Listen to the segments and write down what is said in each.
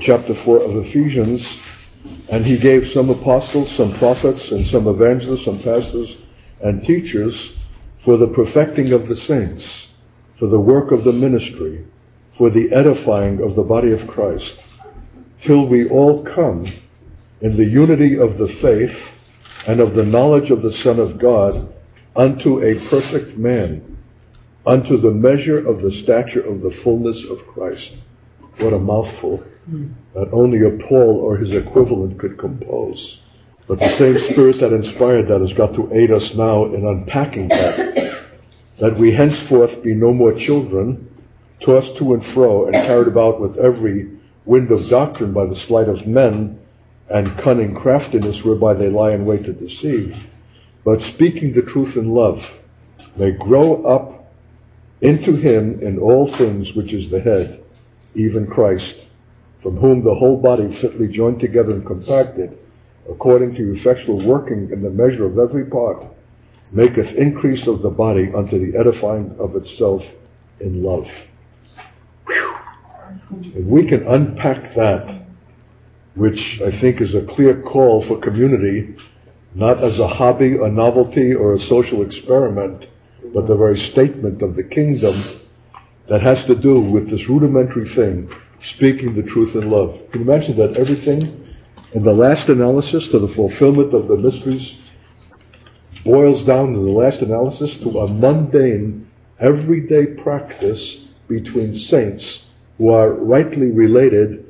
chapter 4 of Ephesians, and he gave some apostles, some prophets, and some evangelists, some pastors, and teachers for the perfecting of the saints, for the work of the ministry, for the edifying of the body of Christ, till we all come in the unity of the faith and of the knowledge of the Son of God unto a perfect man, unto the measure of the stature of the fullness of Christ. What a mouthful that only a Paul or his equivalent could compose. But the same spirit that inspired that has got to aid us now in unpacking that. That we henceforth be no more children, tossed to and fro and carried about with every wind of doctrine by the sleight of men and cunning craftiness whereby they lie in wait to deceive, but speaking the truth in love, may grow up into him in all things which is the head, even Christ, from whom the whole body fitly joined together and compacted, according to effectual working in the measure of every part, maketh increase of the body unto the edifying of itself in love. If we can unpack that, which I think is a clear call for community, not as a hobby, a novelty, or a social experiment, but the very statement of the kingdom that has to do with this rudimentary thing, speaking the truth in love. Can you imagine that everything in the last analysis to the fulfillment of the mysteries boils down in the last analysis to a mundane, everyday practice between saints who are rightly related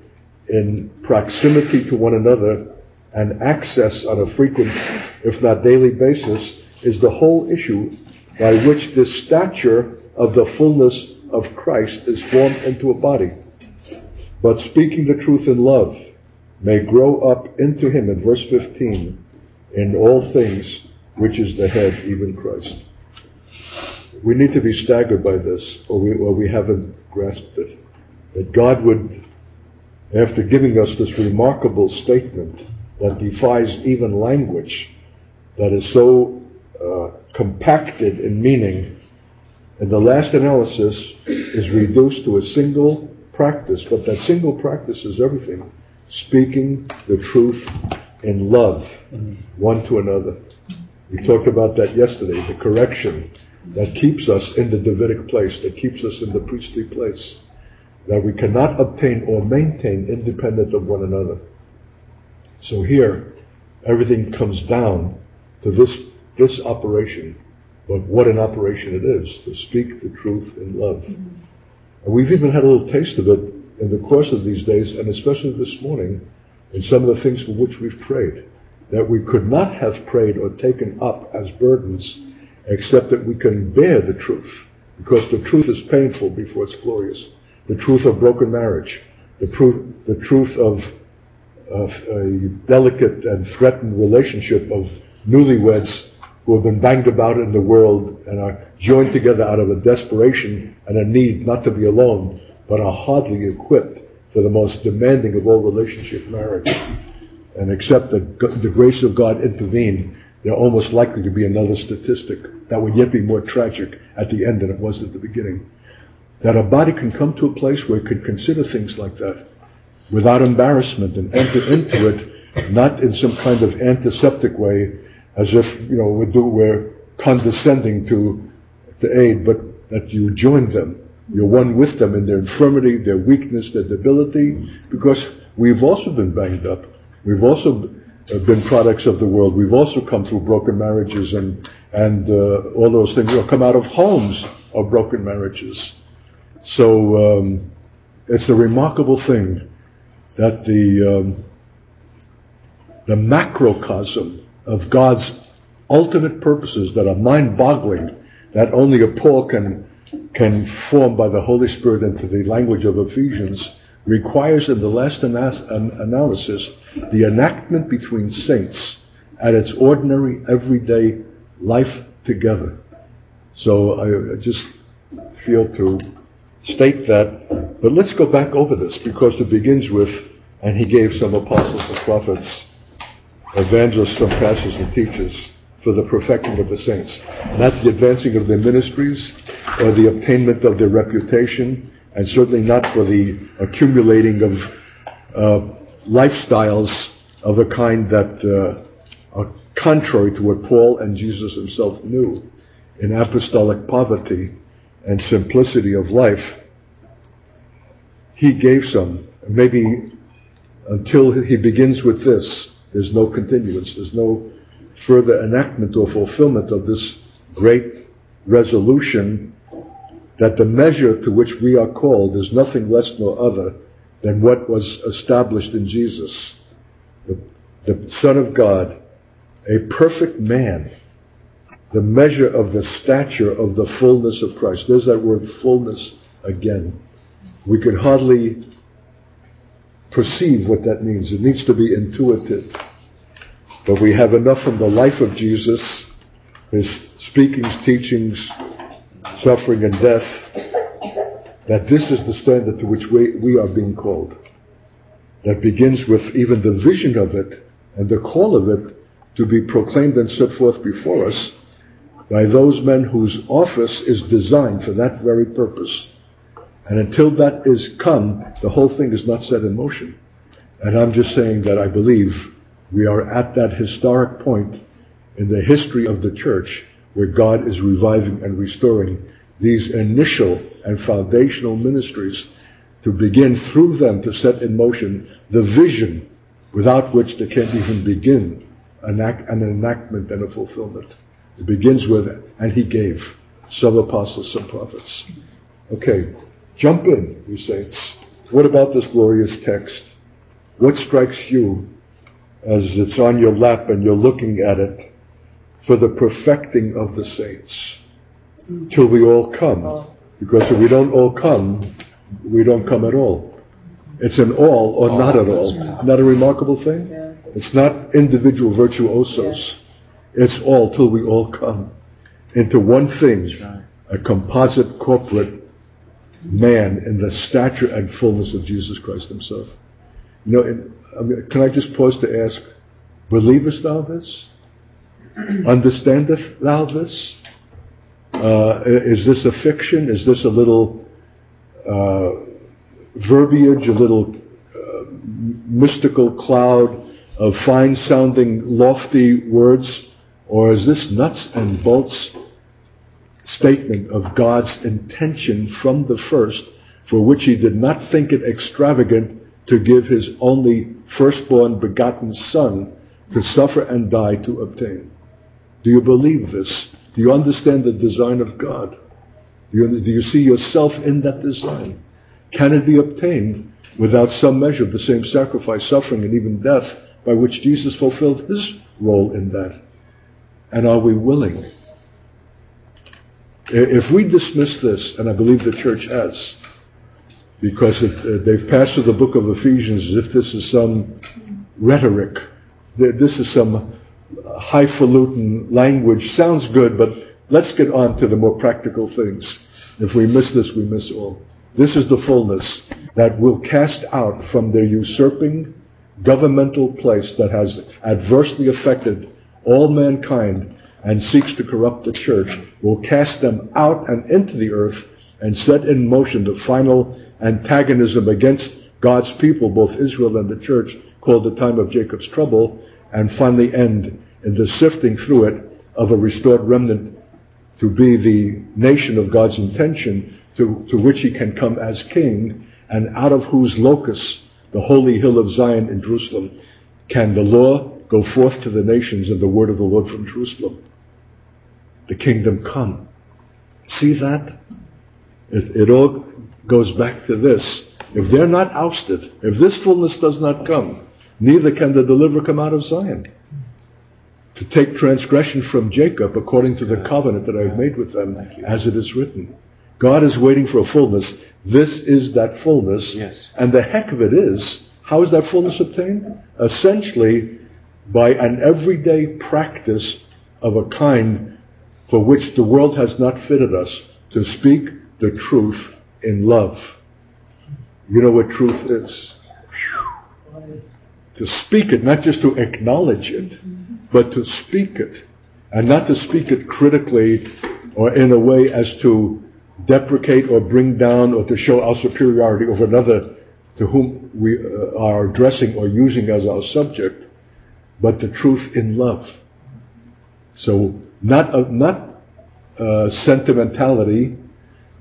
in proximity to one another and access on a frequent, if not daily basis, is the whole issue by which this stature of the fullness of Christ is formed into a body. But speaking the truth in love may grow up into him in verse 15 in all things which is the head, even Christ. We need to be staggered by this or we, or we haven't grasped it. That God would, after giving us this remarkable statement that defies even language, that is so uh, compacted in meaning, and the last analysis is reduced to a single practice, but that single practice is everything. Speaking the truth in love, one to another. We talked about that yesterday, the correction that keeps us in the Davidic place, that keeps us in the priestly place, that we cannot obtain or maintain independent of one another. So here, everything comes down to this, this operation. But what an operation it is to speak the truth in love. Mm-hmm. We've even had a little taste of it in the course of these days, and especially this morning, in some of the things for which we've prayed. That we could not have prayed or taken up as burdens, except that we can bear the truth. Because the truth is painful before it's glorious. The truth of broken marriage. The, the truth of a delicate and threatened relationship of newlyweds who have been banged about in the world and are joined together out of a desperation and a need not to be alone, but are hardly equipped for the most demanding of all relationship marriage. And except that the grace of God intervened, they're almost likely to be another statistic that would yet be more tragic at the end than it was at the beginning. That a body can come to a place where it can consider things like that without embarrassment and enter into it not in some kind of antiseptic way as if, you know, we're, do, we're condescending to, to aid, but that you join them. You're one with them in their infirmity, their weakness, their debility, because we've also been banged up. We've also been products of the world. We've also come through broken marriages and, and uh, all those things. We've come out of homes of broken marriages. So um, it's a remarkable thing that the, um, the macrocosm of God's ultimate purposes that are mind-boggling, that only a Paul can, can form by the Holy Spirit into the language of Ephesians, requires in the last ana- analysis the enactment between saints at its ordinary, everyday life together. So I, I just feel to state that. But let's go back over this because it begins with, and he gave some apostles and prophets, evangelists, some pastors and teachers for the perfecting of the saints. Not the advancing of their ministries or the obtainment of their reputation, and certainly not for the accumulating of uh, lifestyles of a kind that uh, are contrary to what Paul and Jesus himself knew in apostolic poverty and simplicity of life, he gave some. Maybe until he begins with this, there's no continuance, there's no further enactment or fulfillment of this great resolution that the measure to which we are called is nothing less nor other than what was established in Jesus, the, the Son of God, a perfect man, the measure of the stature of the fullness of Christ. There's that word fullness again. We can hardly perceive what that means. It needs to be intuitive. But we have enough from the life of Jesus, his speakings, teachings, suffering, and death, that this is the standard to which we, we are being called. That begins with even the vision of it and the call of it to be proclaimed and set forth before us by those men whose office is designed for that very purpose. And until that is come, the whole thing is not set in motion. And I'm just saying that I believe we are at that historic point in the history of the church where God is reviving and restoring these initial and foundational ministries to begin through them to set in motion the vision without which they can't even begin an, act, an enactment and a fulfillment. It begins with, and he gave some apostles, some prophets. Okay, jump in, you saints. What about this glorious text? What strikes you as it's on your lap and you're looking at it for the perfecting of the saints till we all come. Because if we don't all come, we don't come at all. It's an all or not at all. Not a remarkable thing? It's not individual virtuosos. It's all till we all come into one thing, a composite corporate man in the stature and fullness of Jesus Christ himself. You know, mean, can I just pause to ask, believest thou this? Understandeth thou this? Uh, is this a fiction? Is this a little uh, verbiage, a little uh, mystical cloud of fine sounding, lofty words? Or is this nuts and bolts statement of God's intention from the first, for which he did not think it extravagant to give his only firstborn begotten Son to suffer and die to obtain? Do you believe this? Do you understand the design of God? Do you, do you see yourself in that design? Can it be obtained without some measure of the same sacrifice, suffering, and even death by which Jesus fulfilled his role in that? And are we willing? If we dismiss this, and I believe the church has, because uh, they've passed through the book of Ephesians as if this is some rhetoric, this is some highfalutin language sounds good, but let's get on to the more practical things. If we miss this, we miss all. This is the fullness that will cast out from their usurping governmental place that has adversely affected all mankind and seeks to corrupt the church, will cast them out and into the earth and set in motion the final antagonism against God's people, both Israel and the church, called the time of Jacob's trouble, and finally end in the sifting through it of a restored remnant to be the nation of God's intention to, to which he can come as king and out of whose locus, the holy hill of Zion in Jerusalem, can the law go forth to the nations and the word of the Lord from Jerusalem. The kingdom come. See that? It, it all goes back to this. If they're not ousted, if this fullness does not come, neither can the deliverer come out of Zion. To take transgression from Jacob according to the covenant that I've made with them, as it is written. God is waiting for a fullness. This is that fullness. Yes. And the heck of it is, how is that fullness obtained? Essentially, by an everyday practice of a kind for which the world has not fitted us to speak the truth in love. You know what truth is? to speak it, not just to acknowledge it, but to speak it. And not to speak it critically or in a way as to deprecate or bring down or to show our superiority over another to whom we uh, are addressing or using as our subject, but the truth in love. So not uh, not uh, sentimentality,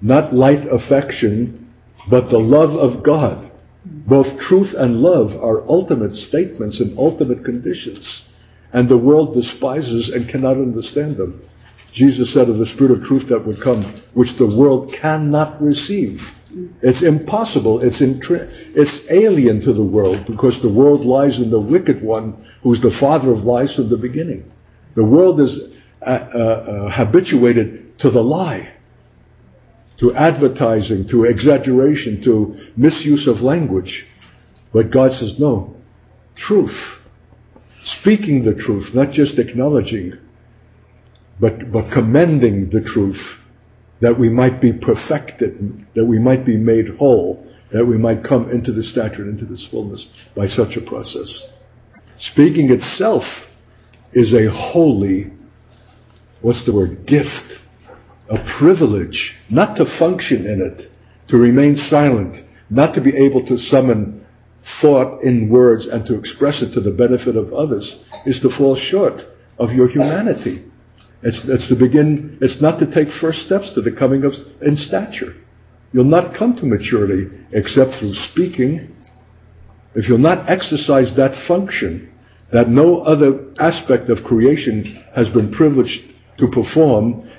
not light affection, but the love of God. Both truth and love are ultimate statements and ultimate conditions, and the world despises and cannot understand them. Jesus said of the Spirit of truth that would come, which the world cannot receive. It's impossible. It's, intri- it's alien to the world because the world lies in the wicked one who's the father of lies from the beginning. The world is habituated to the lie, to advertising, to exaggeration, to misuse of language. But God says, no, truth. Speaking the truth, not just acknowledging, but, but commending the truth that we might be perfected, that we might be made whole, that we might come into the stature and into this fullness by such a process. Speaking itself is a holy, what's the word, gift, a privilege, not to function in it, to remain silent, not to be able to summon thought in words and to express it to the benefit of others, is to fall short of your humanity. It's, it's to begin, it's not to take first steps to the coming of in stature. You'll not come to maturity except through speaking. If you'll not exercise that function that no other aspect of creation has been privileged to perform,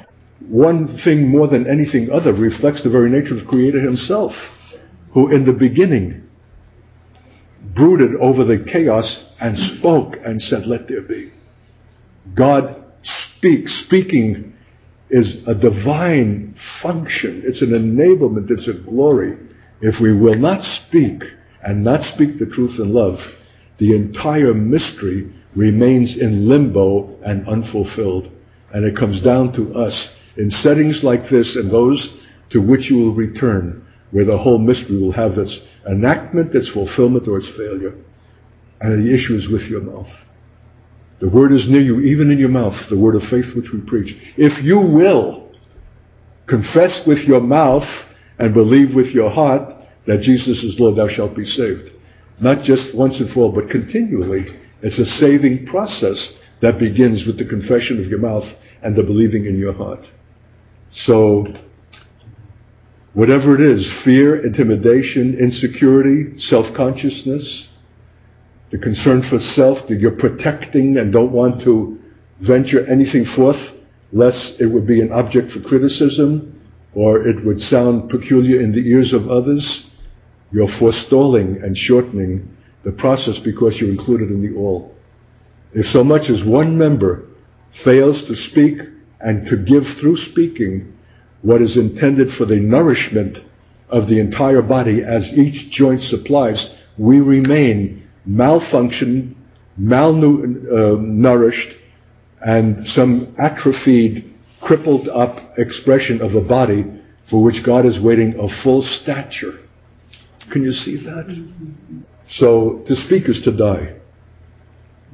one thing more than anything other reflects the very nature of the Creator Himself, who in the beginning brooded over the chaos and spoke and said, Let there be. God speak. Speaking is a divine function. It's an enablement. It's a glory. If we will not speak and not speak the truth in love, the entire mystery remains in limbo and unfulfilled. And it comes down to us in settings like this and those to which you will return, where the whole mystery will have its enactment, its fulfillment, or its failure. And the issue is with your mouth. The word is near you, even in your mouth, the word of faith which we preach. If you will confess with your mouth and believe with your heart that Jesus is Lord, thou shalt be saved. Not just once and for all, but continually. It's a saving process that begins with the confession of your mouth and the believing in your heart. So, whatever it is, fear, intimidation, insecurity, self-consciousness, the concern for self, that you're protecting and don't want to venture anything forth lest it would be an object for criticism or it would sound peculiar in the ears of others. You're forestalling and shortening the process because you're included in the all. If so much as one member fails to speak and to give through speaking what is intended for the nourishment of the entire body as each joint supplies, we remain malfunctioned, malnourished, uh, and some atrophied, crippled up expression of a body for which God is waiting a full stature. Can you see that? So to speak is to die.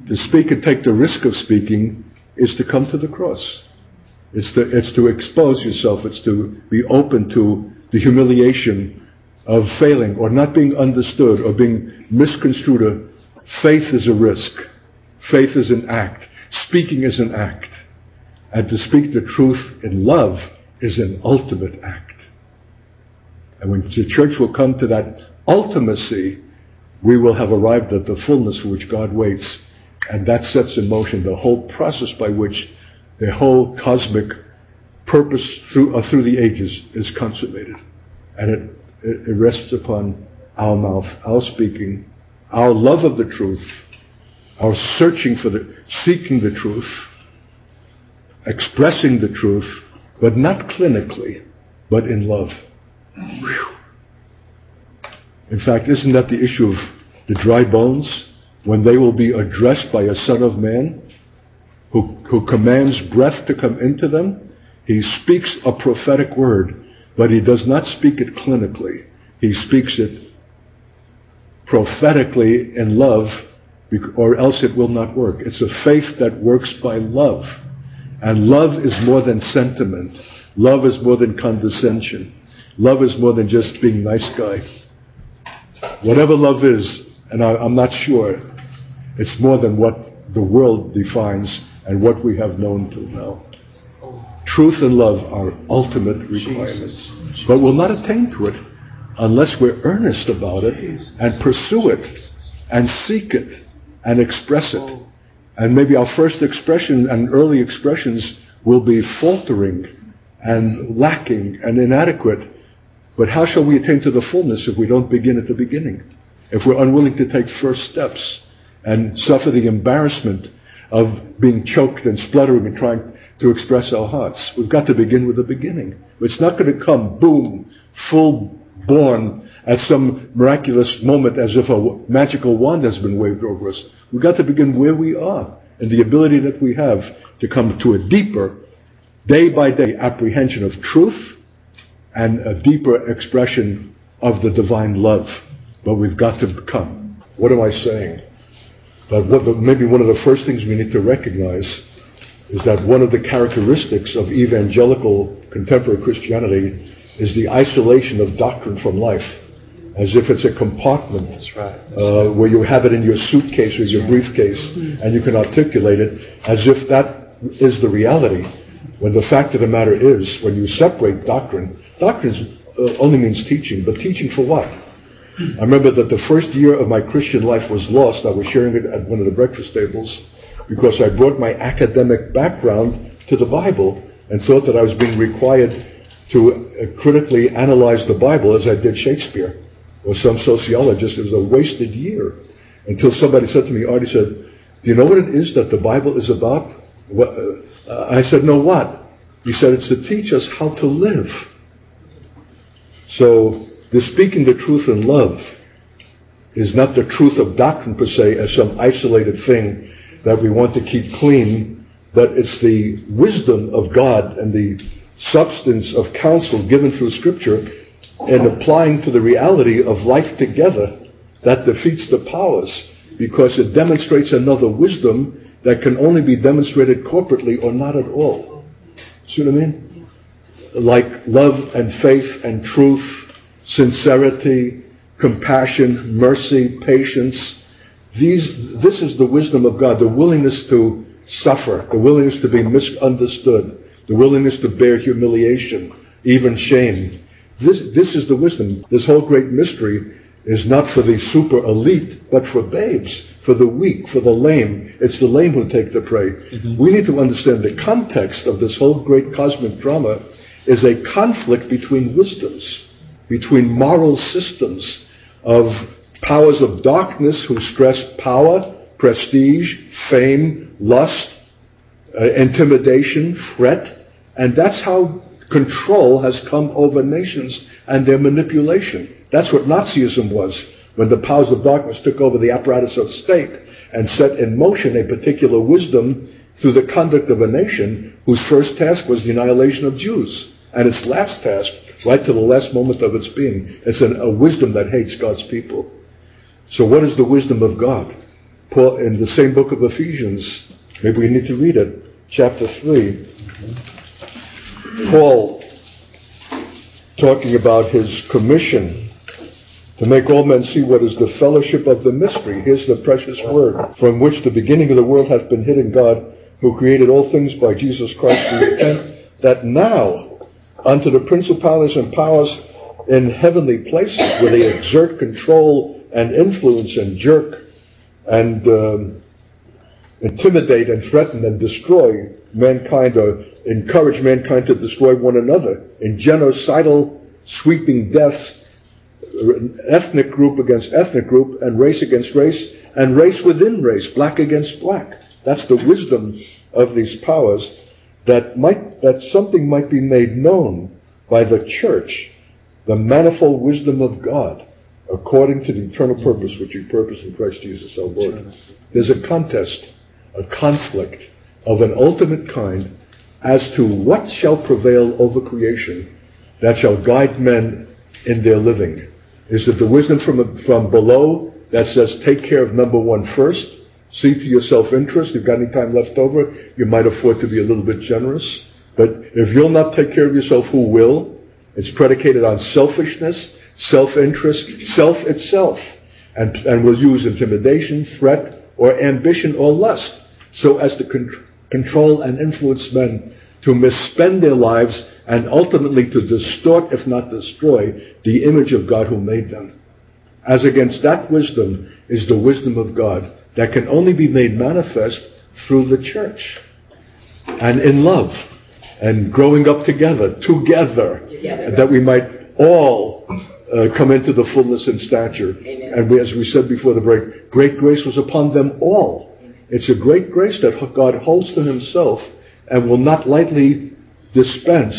To speak and take the risk of speaking is to come to the cross. It's to, it's to expose yourself. It's to be open to the humiliation of failing or not being understood or being misconstrued. Faith is a risk. Faith is an act. Speaking is an act. And to speak the truth in love is an ultimate act. And when the church will come to that ultimacy, we will have arrived at the fullness for which God waits. And that sets in motion the whole process by which the whole cosmic purpose through, uh, through the ages is consummated. And it it, rests upon our mouth, our speaking, our love of the truth, our searching for the, seeking the truth, expressing the truth, but not clinically, but in love. Whew. In fact, isn't that the issue of the dry bones? When they will be addressed by a Son of Man who, who commands breath to come into them, he speaks a prophetic word but he does not speak it clinically. He speaks it prophetically in love, or else it will not work. It's a faith that works by love. And love is more than sentiment. Love is more than condescension. Love is more than just being nice guy. Whatever love is, and I, I'm not sure, it's more than what the world defines and what we have known till now. Truth and love are ultimate requirements. But we'll not attain to it unless we're earnest about it and pursue it and seek it and express it. And maybe our first expression and early expressions will be faltering and lacking and inadequate. But how shall we attain to the fullness if we don't begin at the beginning? If we're unwilling to take first steps and suffer the embarrassment of being choked and spluttering and trying to express our hearts. We've got to begin with the beginning. It's not going to come, boom, full born at some miraculous moment as if a magical wand has been waved over us. We've got to begin where we are and the ability that we have to come to a deeper, day by day apprehension of truth and a deeper expression of the divine love. But we've got to come. What am I saying? That the, maybe one of the first things we need to recognize is that one of the characteristics of evangelical contemporary Christianity is the isolation of doctrine from life, as if it's a compartment That's right. That's uh, where you have it in your suitcase or your briefcase and you can articulate it as if that is the reality. When the fact of the matter is, when you separate doctrine, doctrine uh, only means teaching, but teaching for what? I remember that the first year of my Christian life was lost. I was sharing it at one of the breakfast tables because I brought my academic background to the Bible and thought that I was being required to uh, critically analyze the Bible as I did Shakespeare or some sociologist. It was a wasted year until somebody said to me, Artie said, do you know what it is that the Bible is about? What, uh, I said, no, what? He said, it's to teach us how to live. So the speaking the truth in love is not the truth of doctrine per se as some isolated thing that we want to keep clean, but it's the wisdom of God and the substance of counsel given through Scripture and applying to the reality of life together that defeats the powers because it demonstrates another wisdom that can only be demonstrated corporately or not at all. See what I mean? Like love and faith and truth sincerity, compassion, mercy, patience. These, this is the wisdom of God, the willingness to suffer, the willingness to be misunderstood, the willingness to bear humiliation, even shame. This, this is the wisdom. This whole great mystery is not for the super elite, but for babes, for the weak, for the lame. It's the lame who take the prey. Mm-hmm. We need to understand the context of this whole great cosmic drama is a conflict between wisdoms between moral systems of powers of darkness who stress power, prestige, fame, lust, uh, intimidation, threat, and that's how control has come over nations and their manipulation. That's what Nazism was when the powers of darkness took over the apparatus of state and set in motion a particular wisdom through the conduct of a nation whose first task was the annihilation of Jews and its last task right to the last moment of its being. It's an, a wisdom that hates God's people. So what is the wisdom of God? Paul, in the same book of Ephesians, maybe we need to read it, chapter 3. Paul, talking about his commission to make all men see what is the fellowship of the mystery. Here's the precious word, from which the beginning of the world hath been hidden God, who created all things by Jesus Christ, the intent that now unto the principalities and powers in heavenly places where they exert control and influence and jerk and um, intimidate and threaten and destroy mankind or encourage mankind to destroy one another in genocidal sweeping deaths ethnic group against ethnic group and race against race and race within race black against black. That's the wisdom of these powers that might that something might be made known by the church, the manifold wisdom of God, according to the eternal purpose which He purposed in Christ Jesus our Lord. There's a contest, a conflict of an ultimate kind as to what shall prevail over creation that shall guide men in their living. Is it the wisdom from, from below that says take care of number one first, See to your self-interest. If you've got any time left over, you might afford to be a little bit generous. But if you'll not take care of yourself, who will? It's predicated on selfishness. self-interest, self itself, and, and will use intimidation, threat, or ambition or lust so as to con- control and influence men to misspend their lives and ultimately to distort, if not destroy, the image of God who made them. As against that wisdom is the wisdom of God that can only be made manifest through the church and in love and growing up together, together, together. that we might all uh, come into the fullness and stature. Amen. And we, as we said before the break, great grace was upon them all. Amen. It's a great grace that God holds to Himself and will not lightly dispense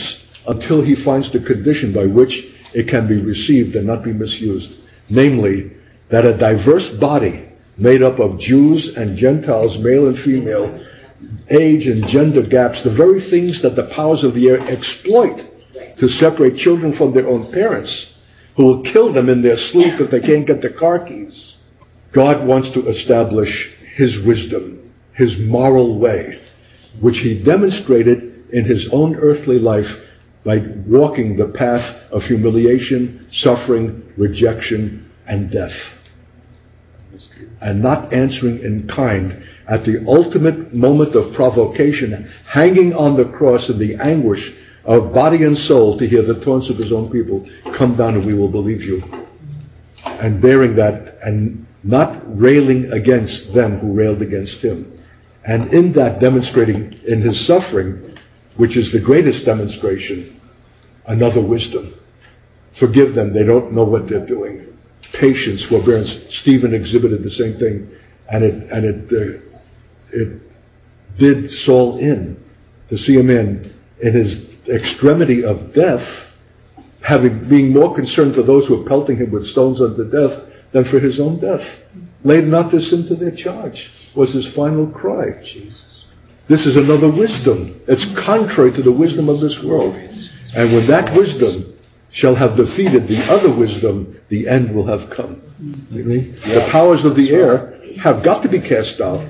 until He finds the condition by which it can be received and not be misused. Namely, that a diverse body made up of Jews and Gentiles, male and female, age and gender gaps, the very things that the powers of the air exploit to separate children from their own parents, who will kill them in their sleep if they can't get the car keys. God wants to establish His wisdom, His moral way, which He demonstrated in His own earthly life by walking the path of humiliation, suffering, rejection, and death. And not answering in kind at the ultimate moment of provocation, hanging on the cross in the anguish of body and soul to hear the taunts of his own people, come down and we will believe you. And bearing that and not railing against them who railed against him. And in that demonstrating in his suffering, which is the greatest demonstration, another wisdom. Forgive them, they don't know what they're doing. Patience, forbearance. Stephen exhibited the same thing, and it and it uh, it did Saul in to see him in in his extremity of death, having being more concerned for those who were pelting him with stones unto death than for his own death. Laid not this into their charge was his final cry. Jesus. This is another wisdom. It's contrary to the wisdom of this world. And with that wisdom shall have defeated the other wisdom, the end will have come. Mm-hmm. The powers of the air have got to be cast out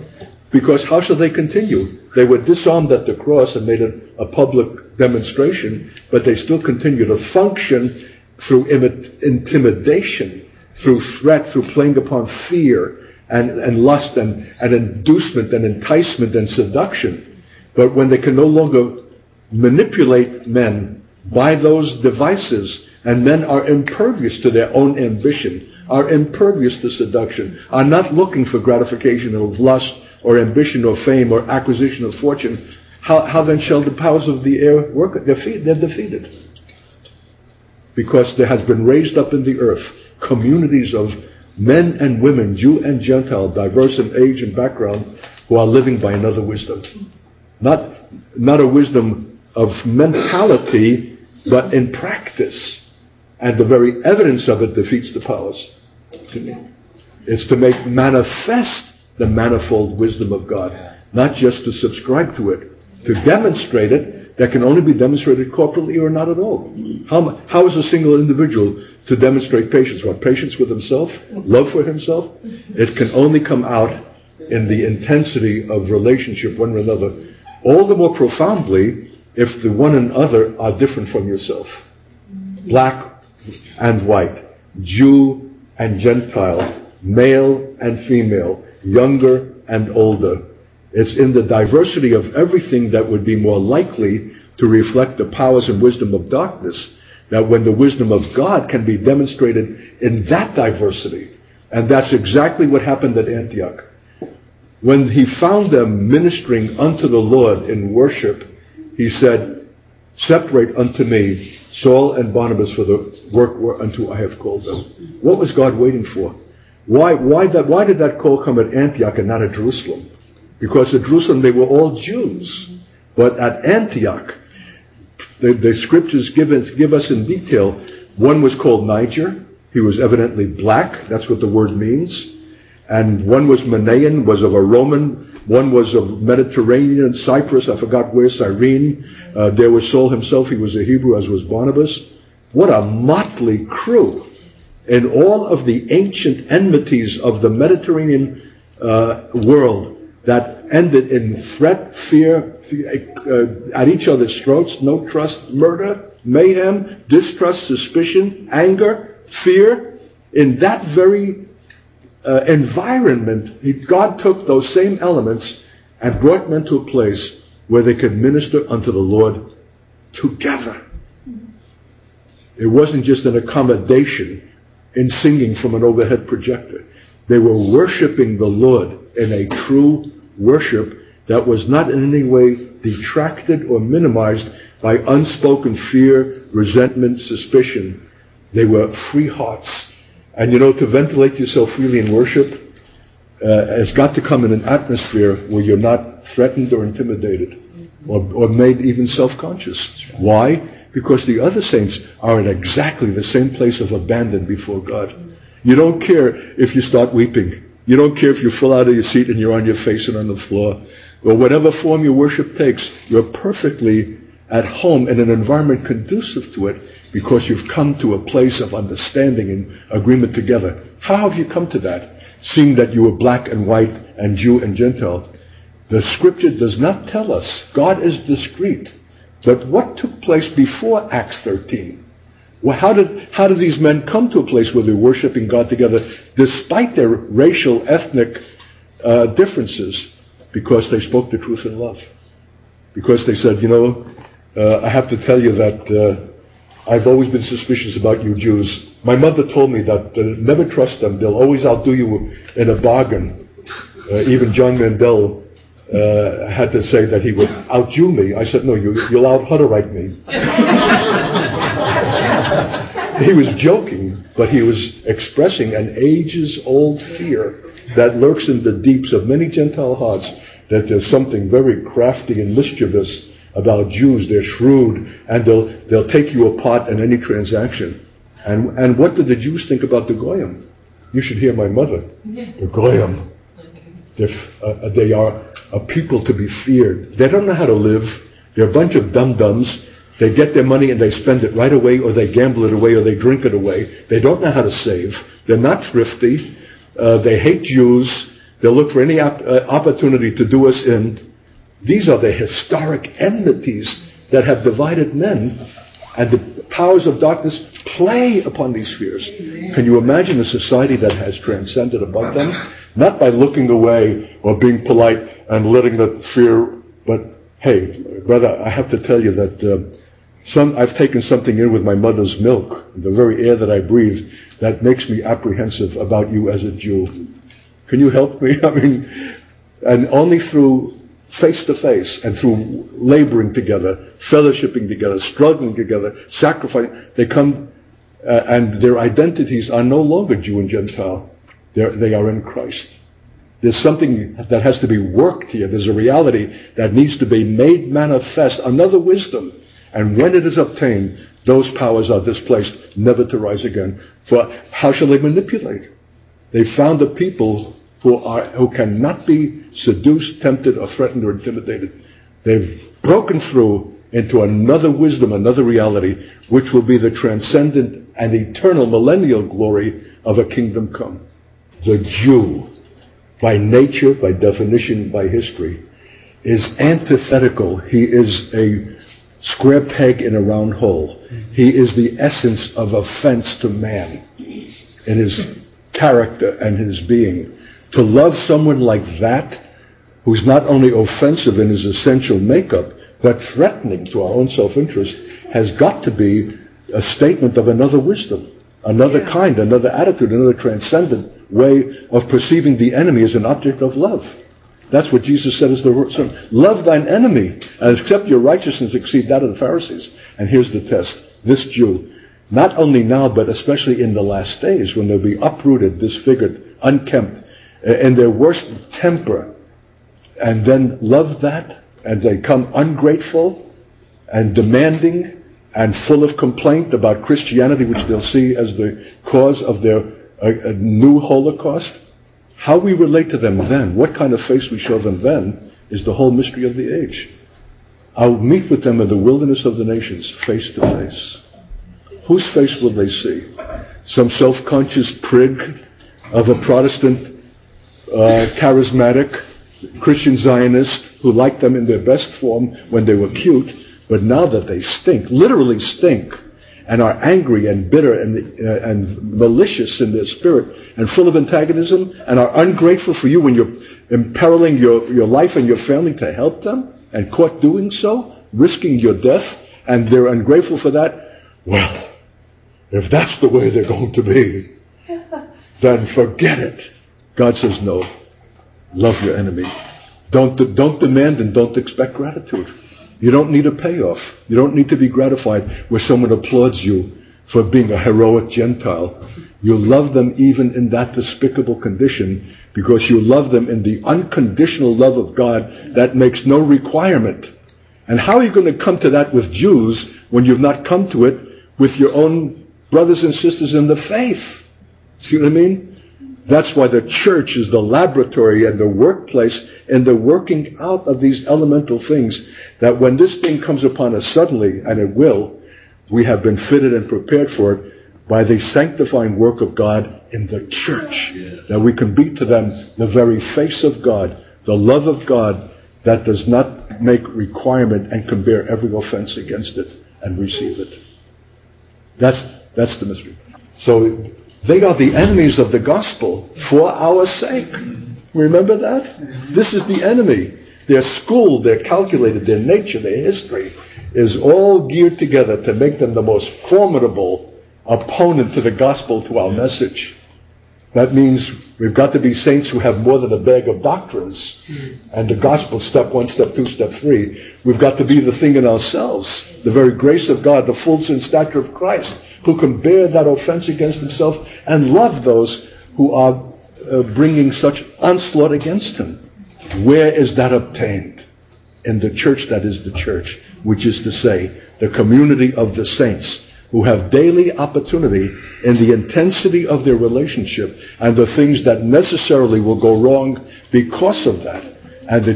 because how shall they continue? They were disarmed at the cross and made it a public demonstration, but they still continue to function through intimidation, through threat, through playing upon fear and, and lust and, and inducement and enticement and seduction. But when they can no longer manipulate men by those devices, and men are impervious to their own ambition, are impervious to seduction, are not looking for gratification of lust or ambition or fame or acquisition of fortune, how, how then shall the powers of the air work? They're, they're defeated. Because there has been raised up in the earth communities of men and women, Jew and Gentile, diverse in age and background, who are living by another wisdom. Not, not a wisdom of mentality, but in practice. And the very evidence of it defeats the powers. to me. It's to make manifest the manifold wisdom of God, not just to subscribe to it, to demonstrate it, that can only be demonstrated corporately or not at all. How, how is a single individual to demonstrate patience? What, patience with himself? Love for himself? It can only come out in the intensity of relationship one with another, all the more profoundly if the one and other are different from yourself. Black and white, Jew and Gentile, male and female, younger and older. It's in the diversity of everything that would be more likely to reflect the powers and wisdom of darkness that when the wisdom of God can be demonstrated in that diversity. And that's exactly what happened at Antioch. When he found them ministering unto the Lord in worship, he said, Separate unto me Saul and Barnabas for the work unto I have called them. What was God waiting for? Why, why, that, why did that call come at Antioch and not at Jerusalem? Because at Jerusalem they were all Jews. But at Antioch, the, the scriptures give us, give us in detail, one was called Niger. He was evidently black. That's what the word means. And one was Manaen, was of a Roman. One was of Mediterranean, Cyprus. I forgot where, Cyrene. Uh, there was Saul himself. He was a Hebrew, as was Barnabas. What a motley crew And all of the ancient enmities of the Mediterranean uh, world that ended in threat, fear, uh, at each other's throats, no trust, murder, mayhem, distrust, suspicion, anger, fear, in that very uh, environment, he, God took those same elements and brought men to a place where they could minister unto the Lord together. It wasn't just an accommodation in singing from an overhead projector. They were worshiping the Lord in a true worship that was not in any way detracted or minimized by unspoken fear, resentment, suspicion. They were free hearts. And you know, to ventilate yourself freely in worship uh, has got to come in an atmosphere where you're not threatened or intimidated or, or made even self-conscious. Why? Because the other saints are in exactly the same place of abandon before God. You don't care if you start weeping. You don't care if you fall out of your seat and you're on your face and on the floor. Or whatever form your worship takes, you're perfectly at home in an environment conducive to it because you've come to a place of understanding and agreement together. How have you come to that? Seeing that you were black and white and Jew and Gentile. The scripture does not tell us. God is discreet. But what took place before Acts 13? Well, how did, how did these men come to a place where they're worshiping God together despite their racial, ethnic uh, differences? Because they spoke the truth in love. Because they said, you know, uh, I have to tell you that uh, I've always been suspicious about you Jews. My mother told me that uh, never trust them. They'll always outdo you in a bargain. Uh, even John Mandel uh, had to say that he would outdo me. I said, no, you, you'll out-Hutterite me. he was joking, but he was expressing an ages-old fear that lurks in the deeps of many Gentile hearts that there's something very crafty and mischievous about Jews. They're shrewd, and they'll, they'll take you apart in any transaction. And, and what did the Jews think about the Goyim? You should hear my mother. The Goyim. Uh, they are a people to be feared. They don't know how to live. They're a bunch of dum-dums. They get their money and they spend it right away, or they gamble it away, or they drink it away. They don't know how to save. They're not thrifty. Uh, they hate Jews. They'll look for any op- uh, opportunity to do us in. These are the historic enmities that have divided men, and the powers of darkness play upon these fears. Can you imagine a society that has transcended above them? Not by looking away or being polite and letting the fear, but hey, brother, I have to tell you that uh, some, I've taken something in with my mother's milk, the very air that I breathe, that makes me apprehensive about you as a Jew. Can you help me? I mean, and only through face to face and through laboring together, fellowshipping together, struggling together, sacrificing, they come uh, and their identities are no longer Jew and Gentile. They're, they are in Christ. There's something that has to be worked here. There's a reality that needs to be made manifest, another wisdom. And when it is obtained, those powers are displaced, never to rise again. For how shall they manipulate? They found a people who, cannot be seduced, tempted, or threatened or intimidated. They've broken through into another wisdom, another reality, which will be the transcendent and eternal millennial glory of a kingdom come. The Jew, by nature, by definition, by history, is antithetical. He is a square peg in a round hole. He is the essence of offense to man in his character and his being. To love someone like that, who's not only offensive in his essential makeup, but threatening to our own self-interest, has got to be a statement of another wisdom, another yeah. kind, another attitude, another transcendent way of perceiving the enemy as an object of love. That's what Jesus said is the son. Love thine enemy, and accept your righteousness exceed that of the Pharisees. And here's the test. This Jew, not only now, but especially in the last days, when they'll be uprooted, disfigured, unkempt, in their worst temper, and then love that, and they come ungrateful and demanding and full of complaint about Christianity, which they'll see as the cause of their uh, new Holocaust. How we relate to them then, what kind of face we show them then, is the whole mystery of the age. I'll meet with them in the wilderness of the nations, face to face. Whose face will they see? Some self conscious prig of a Protestant uh, charismatic Christian Zionists who liked them in their best form when they were cute, but now that they stink, literally stink, and are angry and bitter and, uh, and malicious in their spirit and full of antagonism and are ungrateful for you when you're imperiling your, your life and your family to help them and caught doing so, risking your death, and they're ungrateful for that, well, if that's the way they're going to be, then forget it. God says no. Love your enemy. Don't, don't demand and don't expect gratitude. You don't need a payoff. You don't need to be gratified where someone applauds you for being a heroic Gentile. You love them even in that despicable condition because you love them in the unconditional love of God that makes no requirement. And how are you going to come to that with Jews when you've not come to it with your own brothers and sisters in the faith? See what I mean? That's why the church is the laboratory and the workplace and the working out of these elemental things that when this thing comes upon us suddenly, and it will, we have been fitted and prepared for it by the sanctifying work of God in the church. That we can be to them the very face of God, the love of God that does not make requirement and can bear every offense against it and receive it. That's, that's the mystery. So they are the enemies of the gospel for our sake. Remember that? This is the enemy. Their school, their calculated, their nature, their history is all geared together to make them the most formidable opponent to the gospel, to our message. That means we've got to be saints who have more than a bag of doctrines and the gospel, step one, step two, step three. We've got to be the thing in ourselves, the very grace of God, the full sin stature of Christ, who can bear that offense against himself and love those who are uh, bringing such onslaught against him. Where is that obtained? In the church that is the church, which is to say, the community of the saints who have daily opportunity in the intensity of their relationship and the things that necessarily will go wrong because of that and the,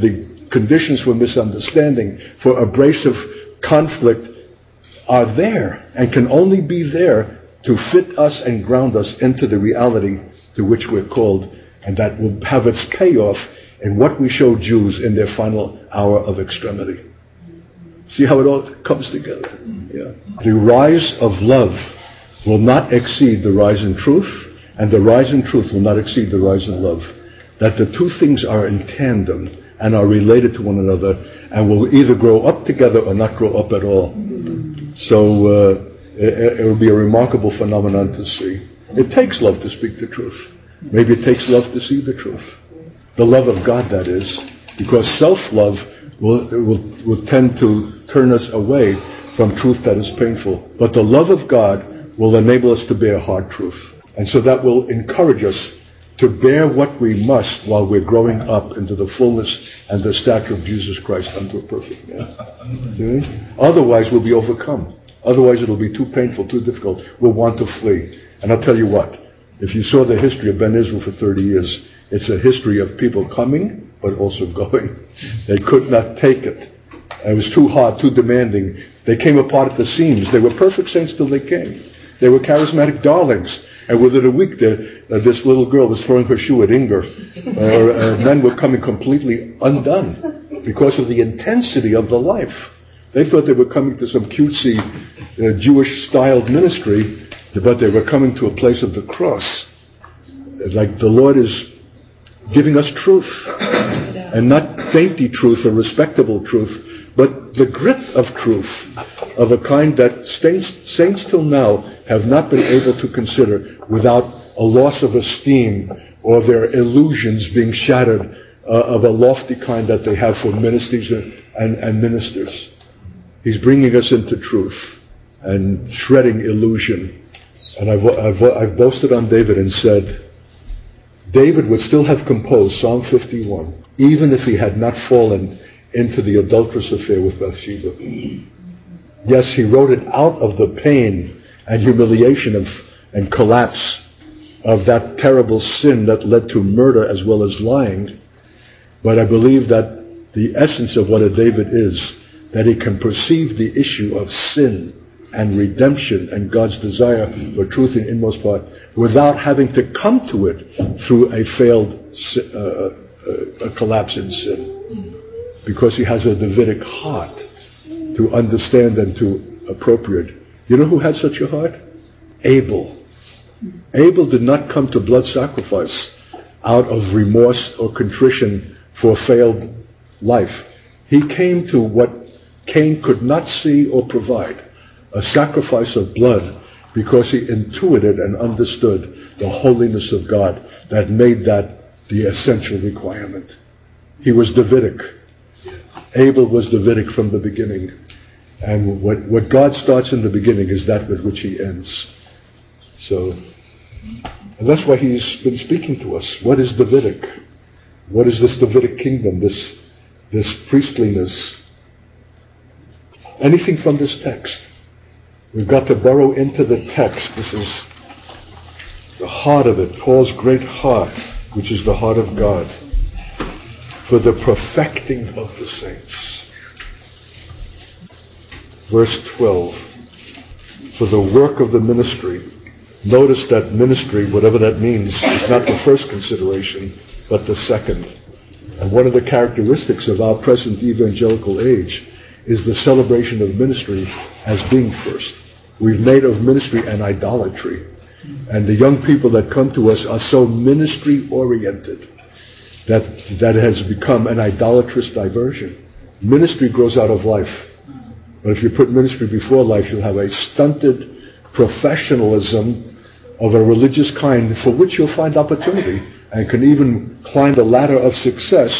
the conditions for misunderstanding, for abrasive conflict are there and can only be there to fit us and ground us into the reality to which we're called and that will have its payoff in what we show Jews in their final hour of extremity. See how it all comes together. Yeah. The rise of love will not exceed the rise in truth, and the rise in truth will not exceed the rise in love. That the two things are in tandem and are related to one another and will either grow up together or not grow up at all. So uh, it, will be a remarkable phenomenon to see. It takes love to speak the truth. Maybe it takes love to see the truth. The love of God, that is, because self love will, will, will tend to turn us away from truth that is painful. But the love of God will enable us to bear hard truth. And so that will encourage us to bear what we must while we're growing up into the fullness and the stature of Jesus Christ unto a perfect man. See? Otherwise, we'll be overcome. Otherwise, it'll be too painful, too difficult. We'll want to flee. And I'll tell you what, if you saw the history of Ben Israel for 30 years, it's a history of people coming, but also going. They could not take it. It was too hard, too demanding. They came apart at the seams. They were perfect saints till they came. They were charismatic darlings. And within a week, the, uh, this little girl was throwing her shoe at Inger. Uh, men were coming completely undone because of the intensity of the life. They thought they were coming to some cutesy uh, Jewish-styled ministry, but they were coming to a place of the cross. Like the Lord is giving us truth, and not dainty truth or respectable truth, but the grit of truth of a kind that saints, saints till now have not been able to consider without a loss of esteem or their illusions being shattered uh, of a lofty kind that they have for ministers and, and ministers. He's bringing us into truth and shredding illusion. And I've, I've, I've boasted on David and said, David would still have composed Psalm 51 even if he had not fallen into the adulterous affair with Bathsheba. Yes, he wrote it out of the pain and humiliation of, and collapse of that terrible sin that led to murder as well as lying. But I believe that the essence of what a David is, that he can perceive the issue of sin and redemption and God's desire for truth in inmost part without having to come to it through a failed, uh, a collapse in sin because he has a Davidic heart to understand and to appropriate You know who had such a heart? Abel. Abel did not come to blood sacrifice out of remorse or contrition for a failed life. He came to what Cain could not see or provide a sacrifice of blood because he intuited and understood the holiness of God that made that the essential requirement. He was Davidic. Abel was Davidic from the beginning. And what, what God starts in the beginning is that with which he ends. So, and that's why he's been speaking to us. What is Davidic? What is this Davidic kingdom, this, this priestliness? Anything from this text. We've got to burrow into the text. This is the heart of it, Paul's great heart, which is the heart of God, for the perfecting of the saints. Verse 12, for the work of the ministry. Notice that ministry, whatever that means, is not the first consideration, but the second. And one of the characteristics of our present evangelical age is the celebration of ministry as being first. We've made of ministry an idolatry. And the young people that come to us are so ministry oriented that that has become an idolatrous diversion. Ministry grows out of life. But if you put ministry before life, you'll have a stunted professionalism of a religious kind for which you'll find opportunity and can even climb the ladder of success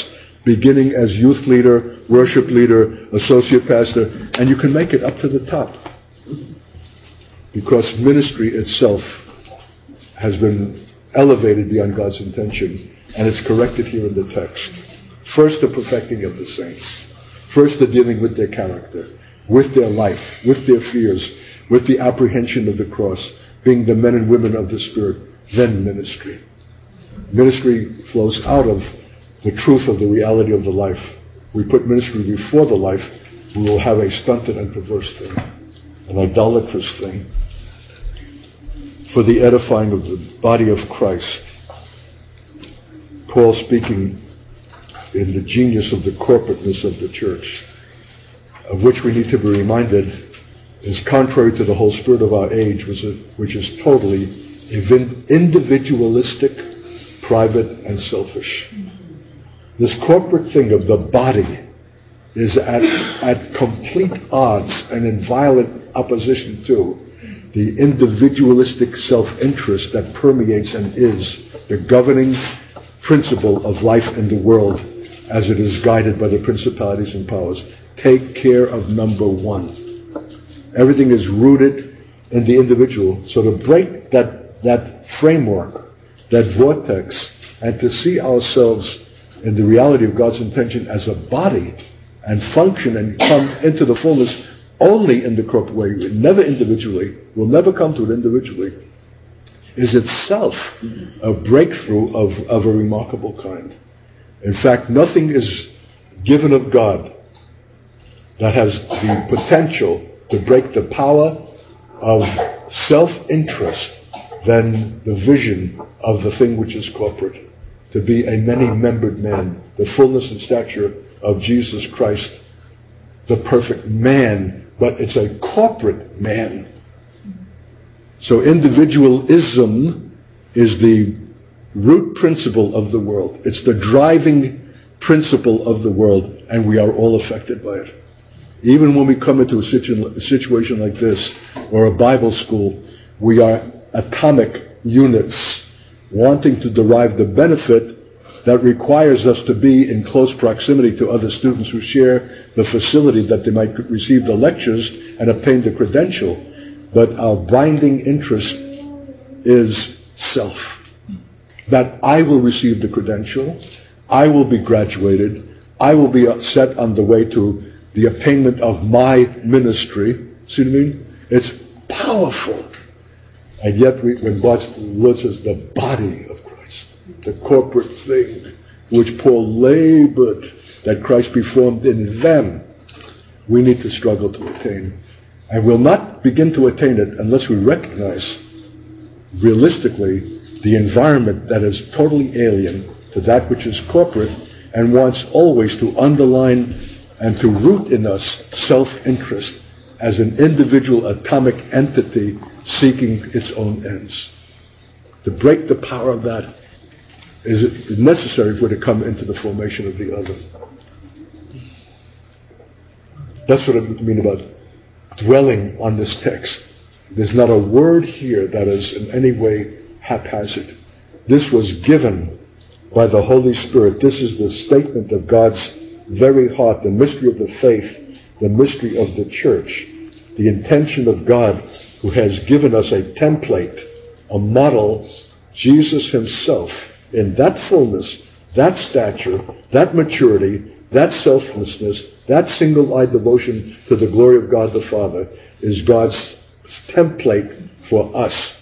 beginning as youth leader, worship leader, associate pastor, and you can make it up to the top. Because ministry itself has been elevated beyond God's intention, and it's corrected here in the text. First, the perfecting of the saints. First, the dealing with their character, with their life, with their fears, with the apprehension of the cross, being the men and women of the Spirit, then ministry. Ministry flows out of the truth of the reality of the life. We put ministry before the life, we will have a stunted and perverse thing, an idolatrous thing, for the edifying of the body of Christ. Paul speaking in the genius of the corporateness of the church, of which we need to be reminded is contrary to the whole spirit of our age, which is totally individualistic, private, and selfish. This corporate thing of the body is at, at complete odds and in violent opposition to the individualistic self-interest that permeates and is the governing principle of life in the world as it is guided by the principalities and powers. Take care of number one. Everything is rooted in the individual. So to break that, that framework, that vortex, and to see ourselves in the reality of God's intention as a body and function and come into the fullness only in the corporate way, never individually, will never come to it individually, is itself a breakthrough of, of a remarkable kind. In fact, nothing is given of God that has the potential to break the power of self interest than the vision of the thing which is corporate. To be a many membered man, the fullness and stature of Jesus Christ, the perfect man but it's a corporate man. So individualism is the root principle of the world. It's the driving principle of the world, and we are all affected by it. Even when we come into a, situ- situation like this, or a Bible school, we are atomic units wanting to derive the benefit that requires us to be in close proximity to other students who share the facility that they might receive the lectures and obtain the credential. But our binding interest is self. That I will receive the credential, I will be graduated, I will be set on the way to the attainment of my ministry. See what I mean? It's powerful. And yet, we, when God says the body of Christ, the corporate thing which Paul labored that Christ performed in them, we need to struggle to attain. And we'll not begin to attain it unless we recognize realistically the environment that is totally alien to that which is corporate and wants always to underline and to root in us self interest as an individual atomic entity seeking its own ends. To break the power of that is necessary for it to come into the formation of the other. That's what I mean about dwelling on this text. There's not a word here that is in any way haphazard. This was given by the Holy Spirit. This is the statement of God's very heart, the mystery of the faith, the mystery of the church, the intention of God who has given us a template, a model, Jesus himself, in that fullness, that stature, that maturity, that selflessness, that single-eyed devotion to the glory of God the Father is God's template for us.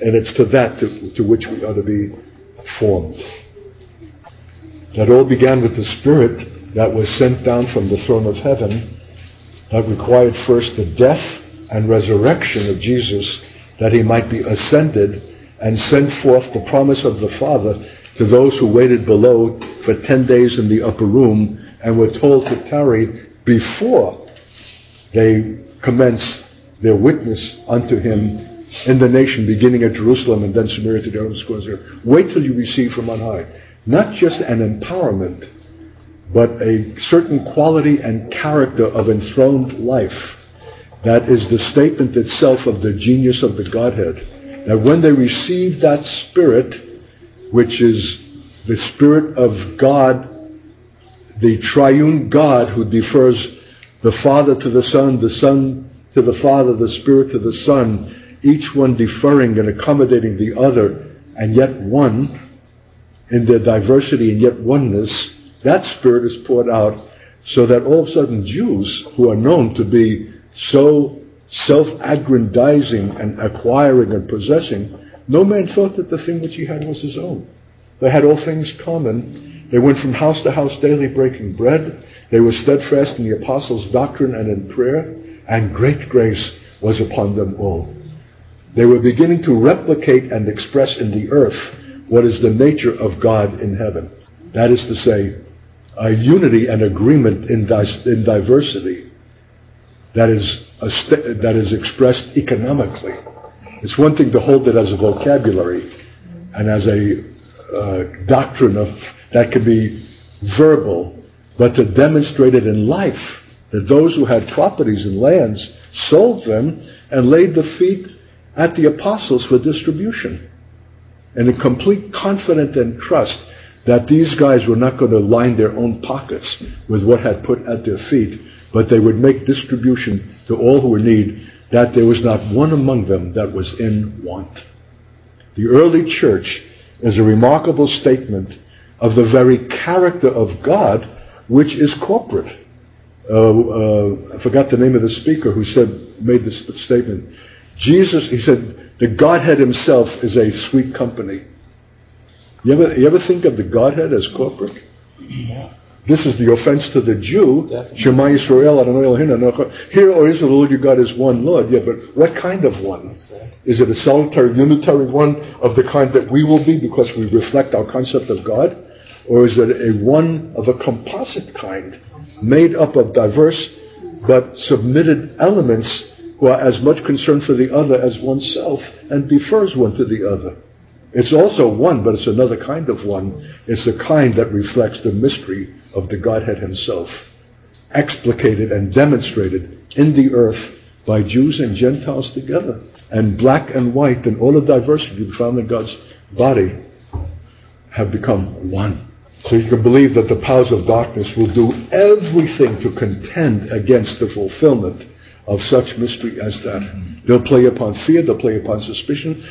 And it's to that to, to which we are to be formed. That all began with the Spirit that was sent down from the throne of heaven that required first the death and resurrection of Jesus that he might be ascended and send forth the promise of the Father to those who waited below for 10 days in the upper room and were told to tarry before they commence their witness unto him in the nation, beginning at Jerusalem and then Samaria to the other schools there. Wait till you receive from on high. Not just an empowerment, but a certain quality and character of enthroned life that is the statement itself of the genius of the Godhead. That when they receive that Spirit, which is the Spirit of God, the triune God who defers the Father to the Son, the Son to the Father, the Spirit to the Son, each one deferring and accommodating the other, and yet one in their diversity and yet oneness, that Spirit is poured out so that all of a sudden Jews, who are known to be so self-aggrandizing and acquiring and possessing, no man thought that the thing which he had was his own. They had all things common. They went from house to house daily breaking bread. They were steadfast in the apostles' doctrine and in prayer, and great grace was upon them all. They were beginning to replicate and express in the earth what is the nature of God in heaven. That is to say, a unity and agreement in, in diversity that is, that is expressed economically. It's one thing to hold it as a vocabulary and as a uh, doctrine of that can be verbal, but to demonstrate it in life that those who had properties and lands sold them and laid the feet at the apostles for distribution. And a complete confidence and trust that these guys were not going to line their own pockets with what had put at their feet, but they would make distribution to all who were in need, that there was not one among them that was in want. The early church is a remarkable statement of the very character of God, which is corporate. Uh, uh, I forgot the name of the speaker who said made this statement. Jesus, he said, the Godhead himself is a sweet company. You ever, you ever think of the Godhead as corporate? Yeah. This is the offense to the Jew. Shema Yisrael, Here, oh, O Israel, the Lord your God is one Lord. Yeah, but what kind of one? Is it a solitary, unitary one of the kind that we will be because we reflect our concept of God? Or is it a one of a composite kind, made up of diverse but submitted elements who are as much concerned for the other as oneself and defers one to the other. It's also one, but it's another kind of one. It's a kind that reflects the mystery of the Godhead Himself, explicated and demonstrated in the earth by Jews and Gentiles together, and black and white and all the diversity found in God's body have become one. So you can believe that the powers of darkness will do everything to contend against the fulfillment of such mystery as that. They'll play upon fear, they'll play upon suspicion.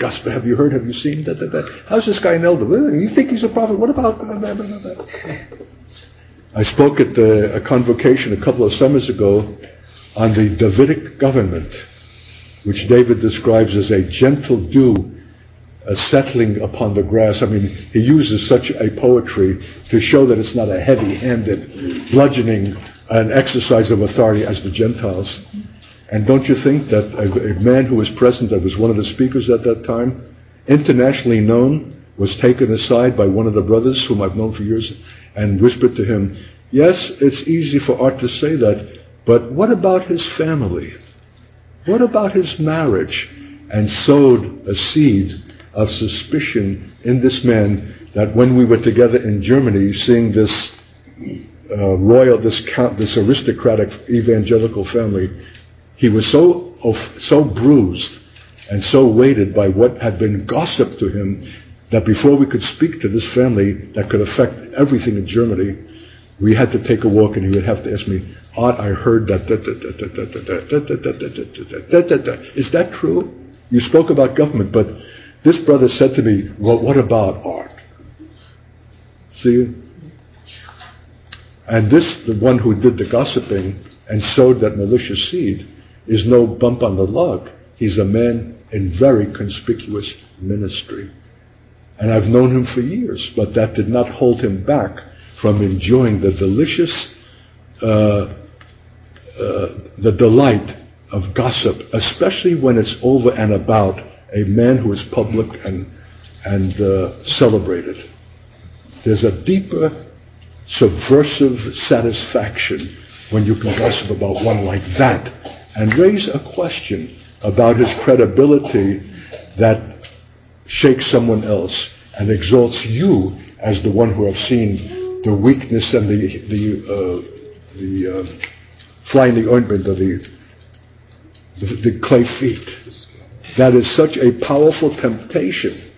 Gospel, have you heard? Have you seen? that? that, that. How's this guy an elder? You think he's a prophet? What about that? I spoke at the, a convocation a couple of summers ago on the Davidic government, which David describes as a gentle dew uh, settling upon the grass. I mean, he uses such a poetry to show that it's not a heavy-handed, bludgeoning an exercise of authority as the Gentiles. And don't you think that a, a, man who was present, that was one of the speakers at that time, internationally known, was taken aside by one of the brothers whom I've known for years and whispered to him, Yes, it's easy for Art to say that, But what about his family? What about his marriage? And sowed a seed of suspicion in this man that when we were together in Germany, seeing this uh, royal, this count, this aristocratic evangelical family, he was so so bruised and so weighted by what had been gossiped to him that before we could speak to this family that could affect everything in Germany, we had to take a walk and he would have to ask me, Art, I heard that. Is that true? You spoke about government, but this brother said to me, Well, what about Art? See? And this, the one who did the gossiping and sowed that malicious seed, is no bump on the log. He's a man in very conspicuous ministry. And I've known him for years, but that did not hold him back from enjoying the delicious, uh, uh, the delight of gossip, especially when it's over and about a man who is public and, and uh, celebrated. There's a deeper subversive satisfaction when you can gossip about one like that and raise a question about his credibility that shakes someone else and exalts you as the one who have seen the weakness and the the uh, the uh, fly in the ointment of the, the the clay feet. That is such a powerful temptation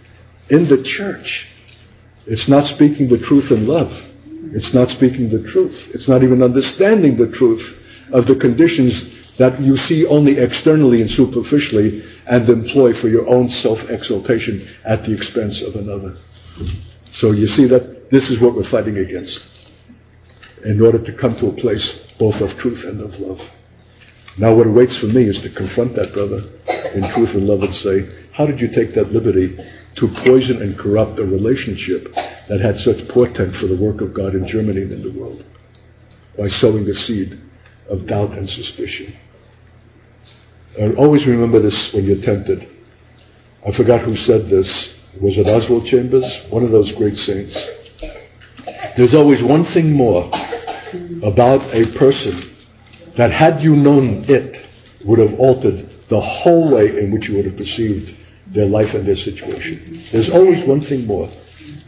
in the church. It's not speaking the truth in love. It's not speaking the truth. It's not even understanding the truth of the conditions that you see only externally and superficially and employ for your own self-exaltation at the expense of another. So you see that this is what we're fighting against in order to come to a place both of truth and of love. Now what awaits for me is to confront that brother in truth and love and say, how did you take that liberty to poison and corrupt a relationship that had such portent for the work of God in Germany and in the world by sowing the seed of doubt and suspicion. Always remember this when you're tempted. I forgot who said this. Was it Oswald Chambers? One of those great saints. There's always one thing more about a person that had you known it would have altered the whole way in which you would have perceived their life and their situation. There's always one thing more.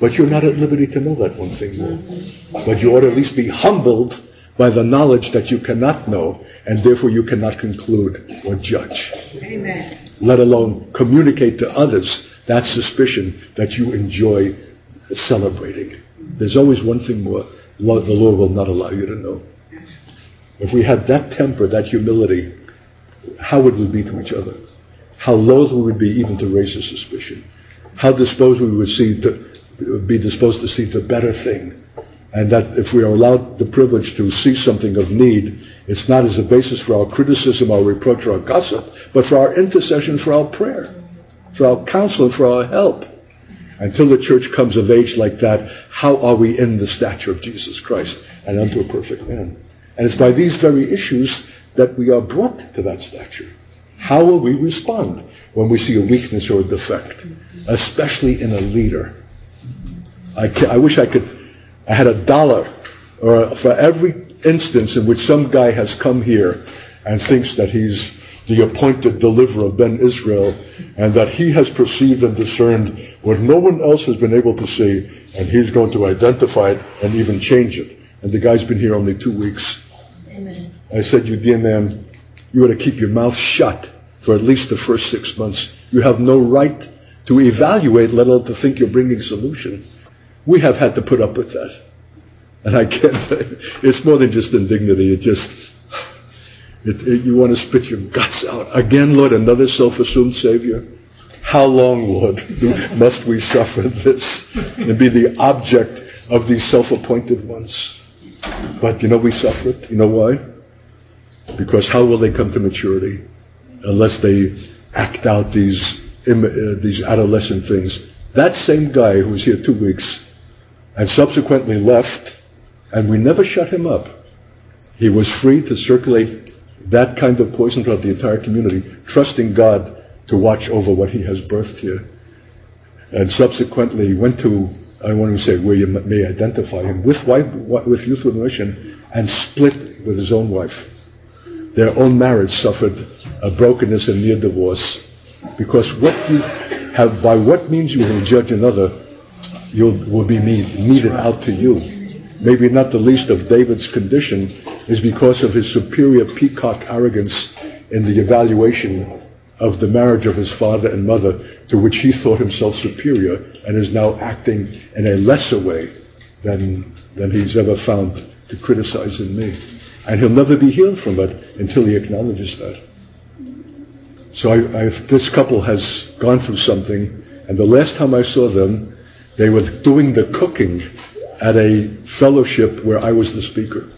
But you're not at liberty to know that one thing more. But you ought to at least be humbled by the knowledge that you cannot know, and therefore you cannot conclude or judge. Amen. Let alone communicate to others that suspicion that you enjoy celebrating. There's always one thing more the Lord will not allow you to know. If we had that temper, that humility, how would we be to each other? How loath we would be even to raise a suspicion. How disposed we would see to, be disposed to see the better thing and that if we are allowed the privilege to see something of need, it's not as a basis for our criticism, our reproach, or our gossip, but for our intercession, for our prayer, for our counsel, and for our help. Until the church comes of age like that, how are we in the stature of Jesus Christ and unto a perfect man? And it's by these very issues that we are brought to that stature. How will we respond when we see a weakness or a defect, especially in a leader? I, I wish I could I had a dollar or for every instance in which some guy has come here and thinks that he's the appointed deliverer of Ben Israel and that he has perceived and discerned what no one else has been able to see and he's going to identify it and even change it. And the guy's been here only two weeks. Amen. I said, you dear man, you ought to keep your mouth shut for at least the first six months. You have no right to evaluate, let alone to think you're bringing solution. We have had to put up with that. And I can't, it's more than just indignity. It just, it, it, you want to spit your guts out. Again, Lord, another self-assumed Savior. How long, Lord, do, must we suffer this and be the object of these self-appointed ones? But you know we suffer it. You know why? Because how will they come to maturity unless they act out these uh, these adolescent things? That same guy who was here two weeks and subsequently left, and we never shut him up. He was free to circulate that kind of poison throughout the entire community, trusting God to watch over what he has birthed here. And subsequently went to, I want to say where you may identify him, with, wife, with Youth with Mission, and split with his own wife. Their own marriage suffered a brokenness and near divorce. Because what you have, by what means you will judge another, you will be meted out to you. Maybe not the least of David's condition is because of his superior peacock arrogance in the evaluation of the marriage of his father and mother, to which he thought himself superior and is now acting in a lesser way than, than he's ever found to criticize in me. And he'll never be healed from it until he acknowledges that. So I, this couple has gone through something, and the last time I saw them, they were doing the cooking at a fellowship where I was the speaker.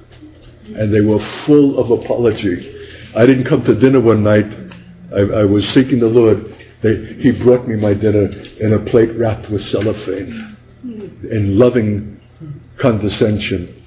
And they were full of apology. I didn't come to dinner one night. I, I was seeking the Lord. They, he brought me my dinner in a plate wrapped with cellophane in loving condescension.